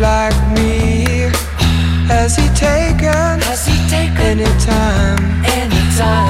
like me has he taken? Has he taken any time? Any time?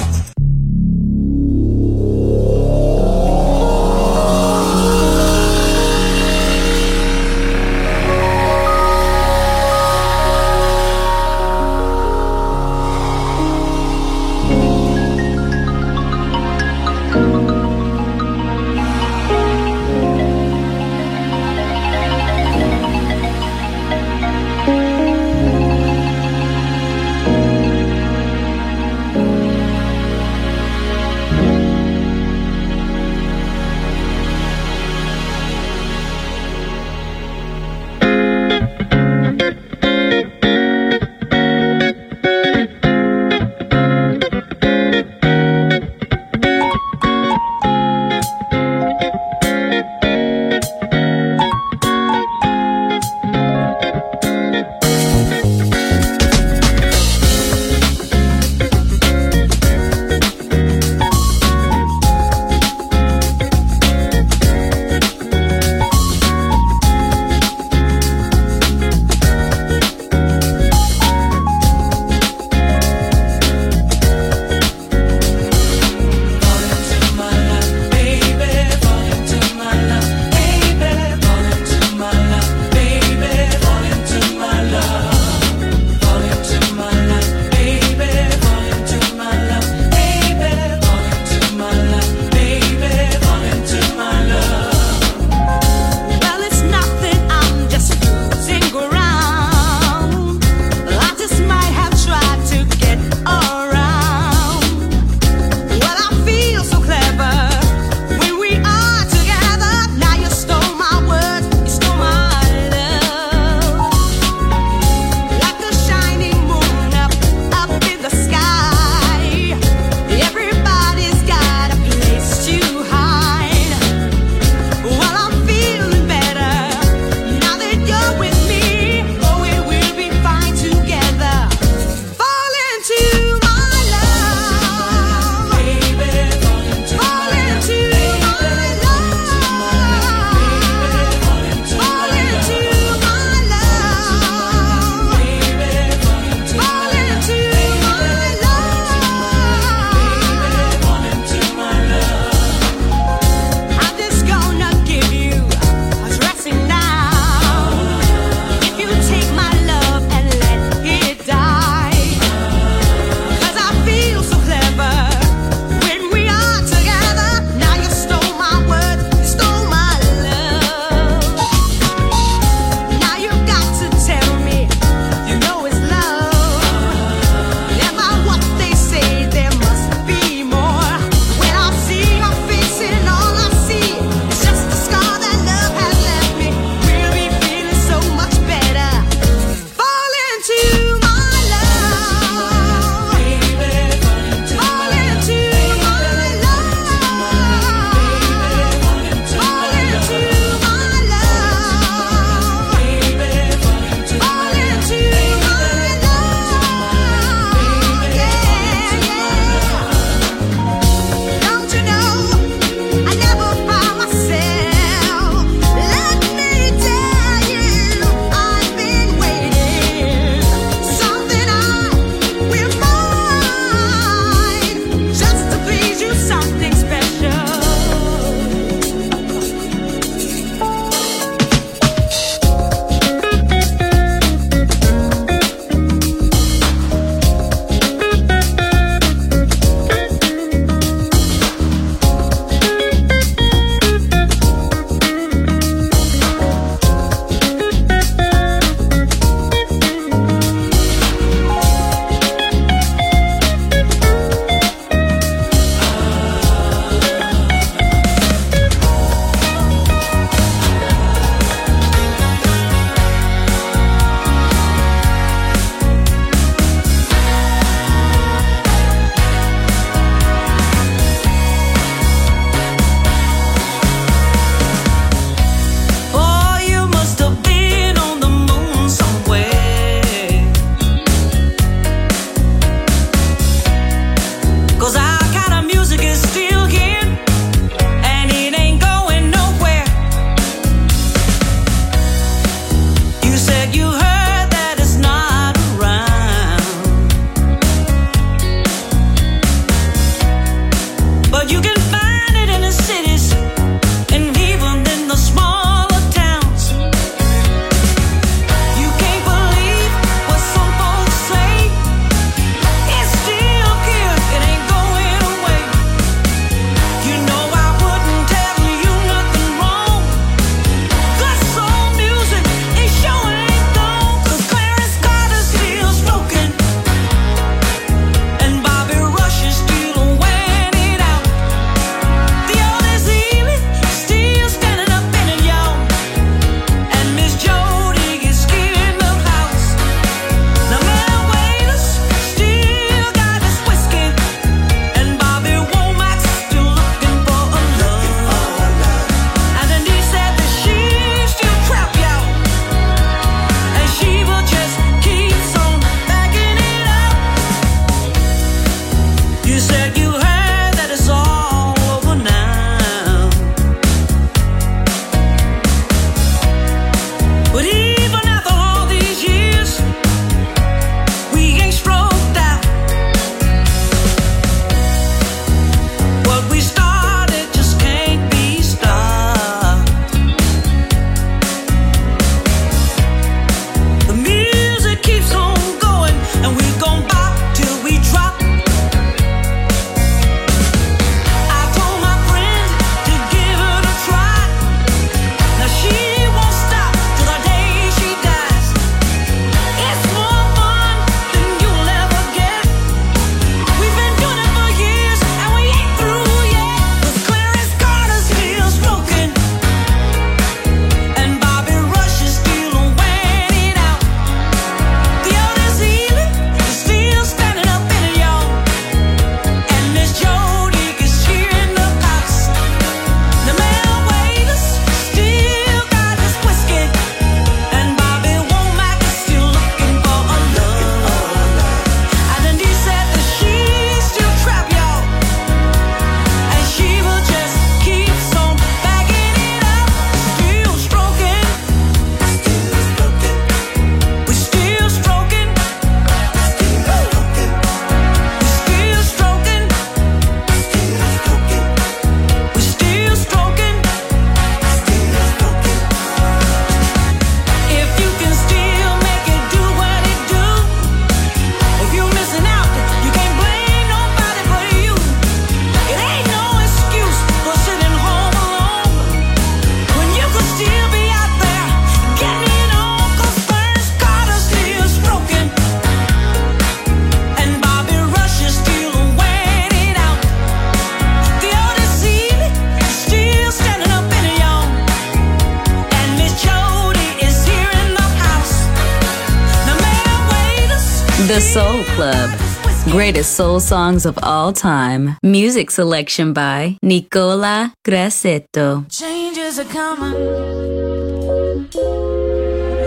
greatest soul songs of all time. Music selection by Nicola Grassetto. Changes are coming.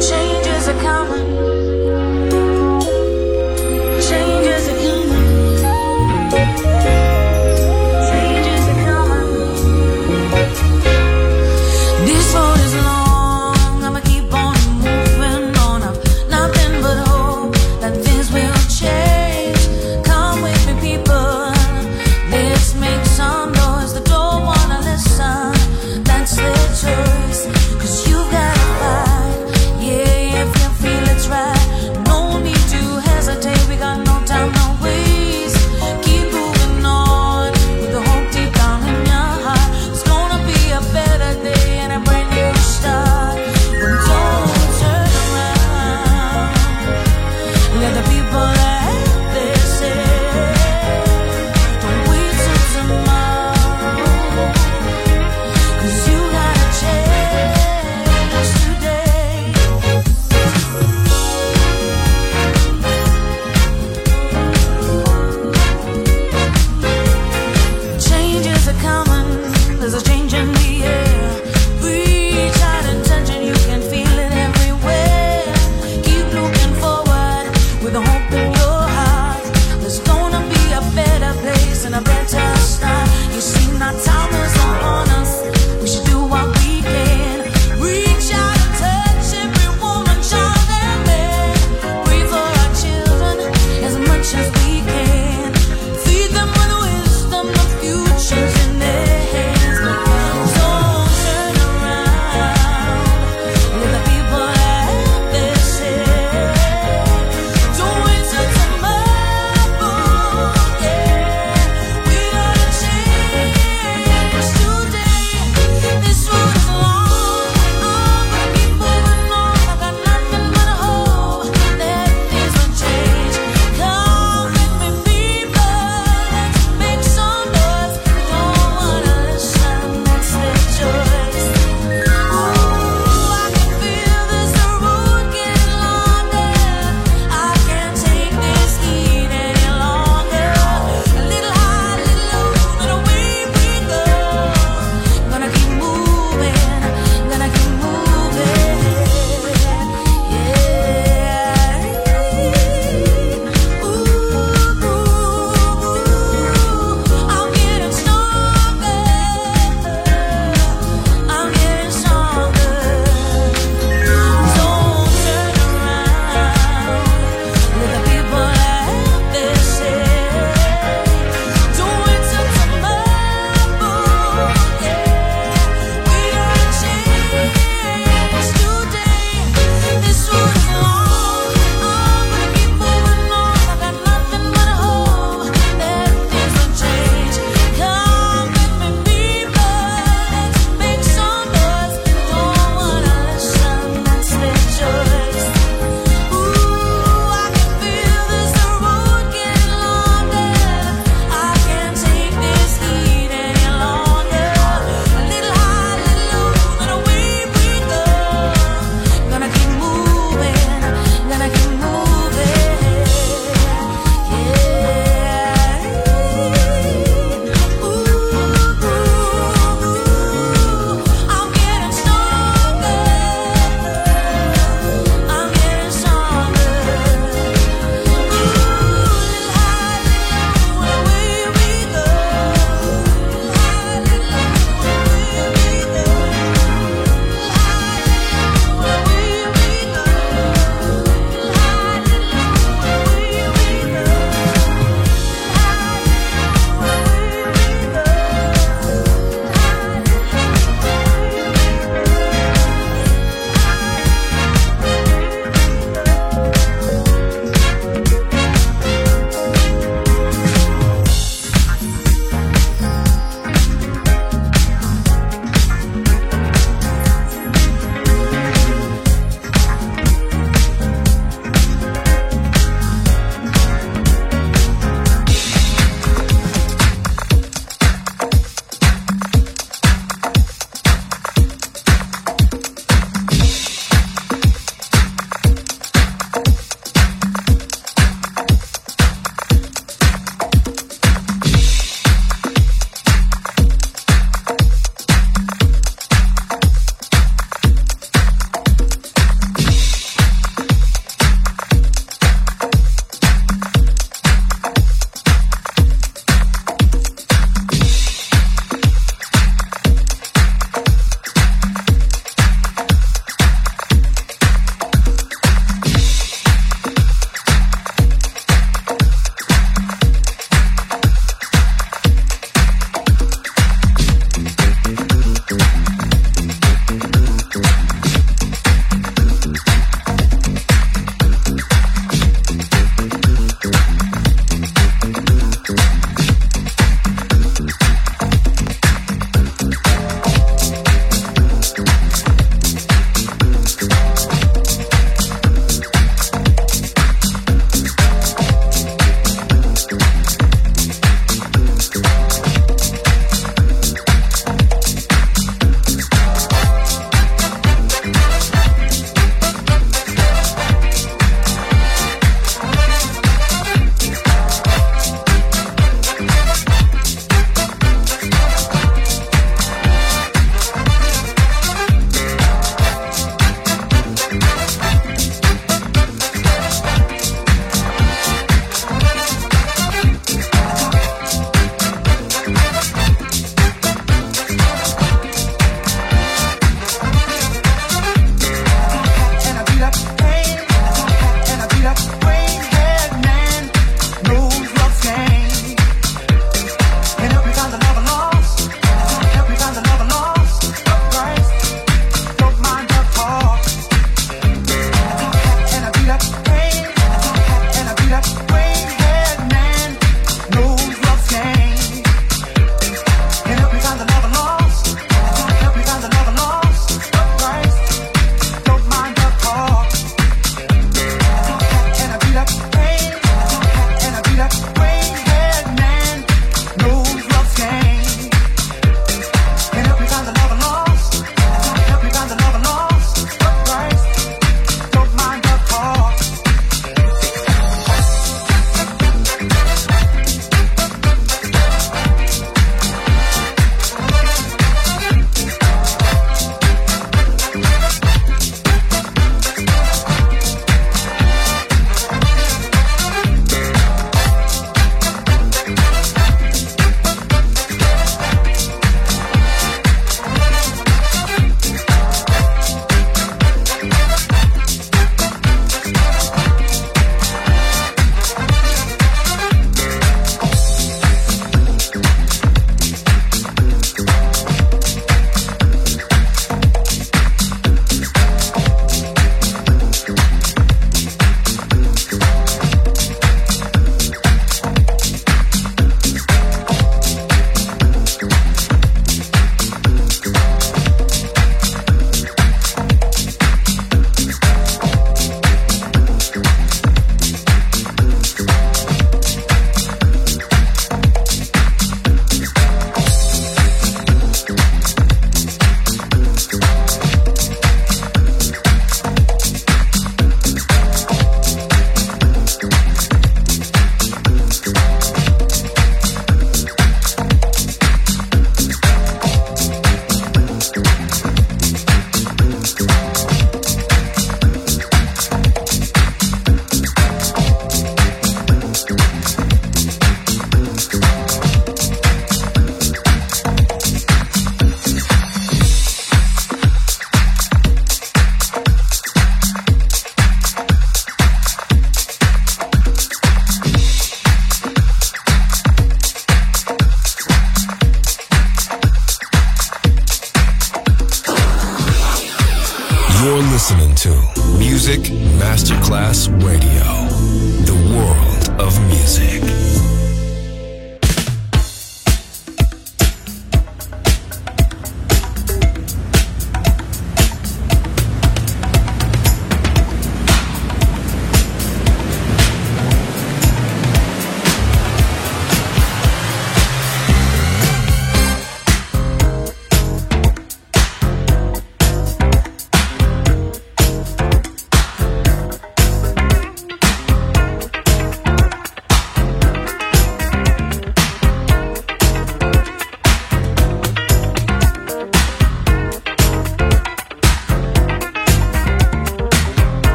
Changes are coming.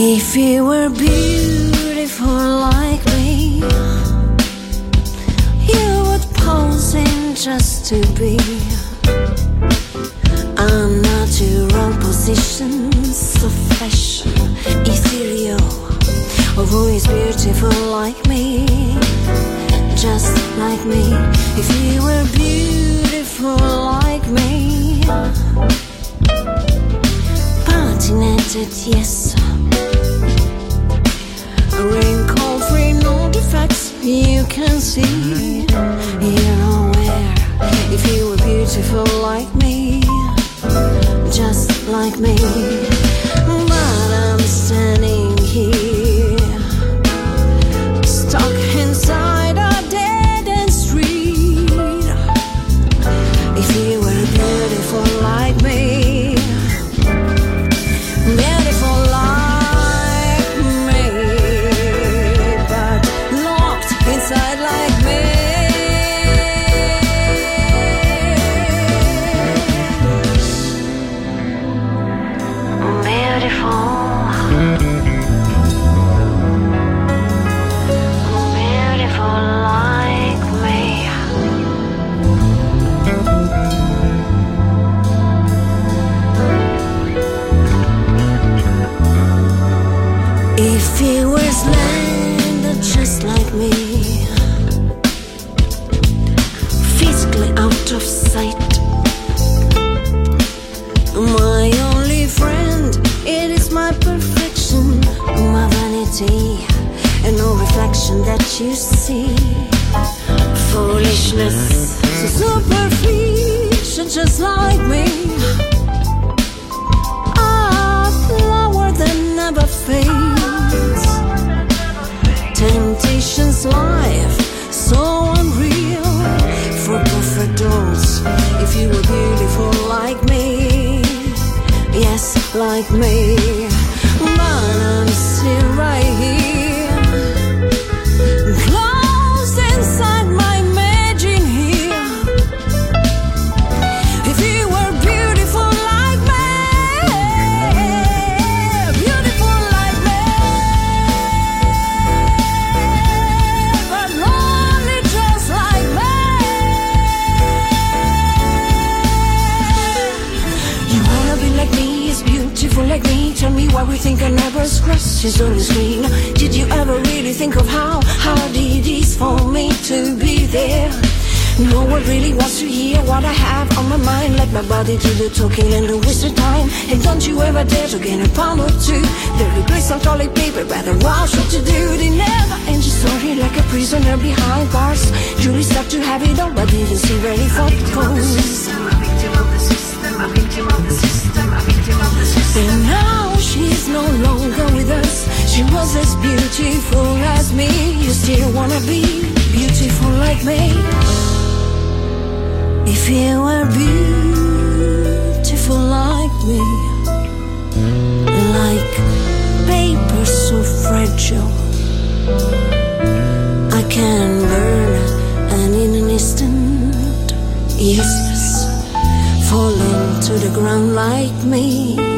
If you were beautiful like me, you would pose in just to be unnatural positions of fashion, ethereal. Or who is beautiful like me, just like me? If you were beautiful like me, said yes. You can see or where. If you were beautiful like me, just like me. You see. Foolishness, so superficial, just like scratches on the screen. Did you ever really think of how hard it is for me to be there? No one really wants to hear what I have on my mind. Let my body do the talking and the wasted time. And don't you ever dare to get a pound or two. They replace on toilet paper, rather watch what you do. They never end your story like a prisoner behind bars. Julie start to have it all, but didn't see ready for the coast. And now she's no longer. She was as beautiful as me. You still wanna be beautiful like me. If you were beautiful like me, like paper so fragile, I can burn and in an instant, useless, falling to the ground like me.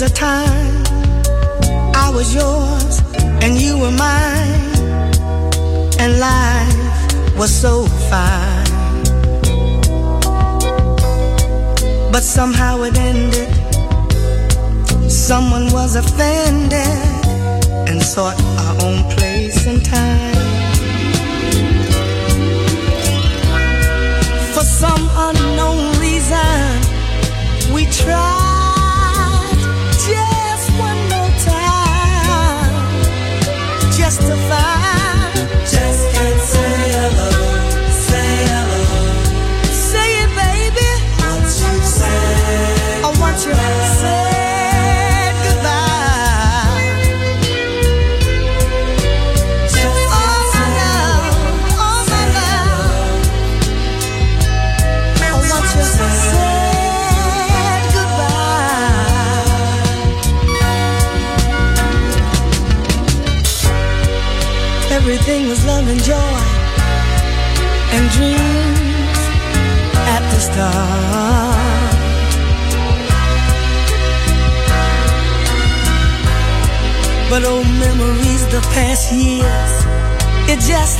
Was a time I was yours and you were mine, and life was so fine. But somehow it ended. Someone was offended and sought our own place in time. For some unknown reason, we tried just dreams at the start. But old memories, the past years, it just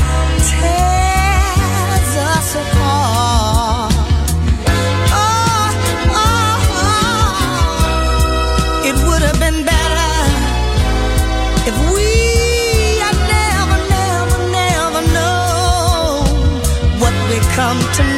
tears us apart. Oh, oh, oh. It would have been better come to know,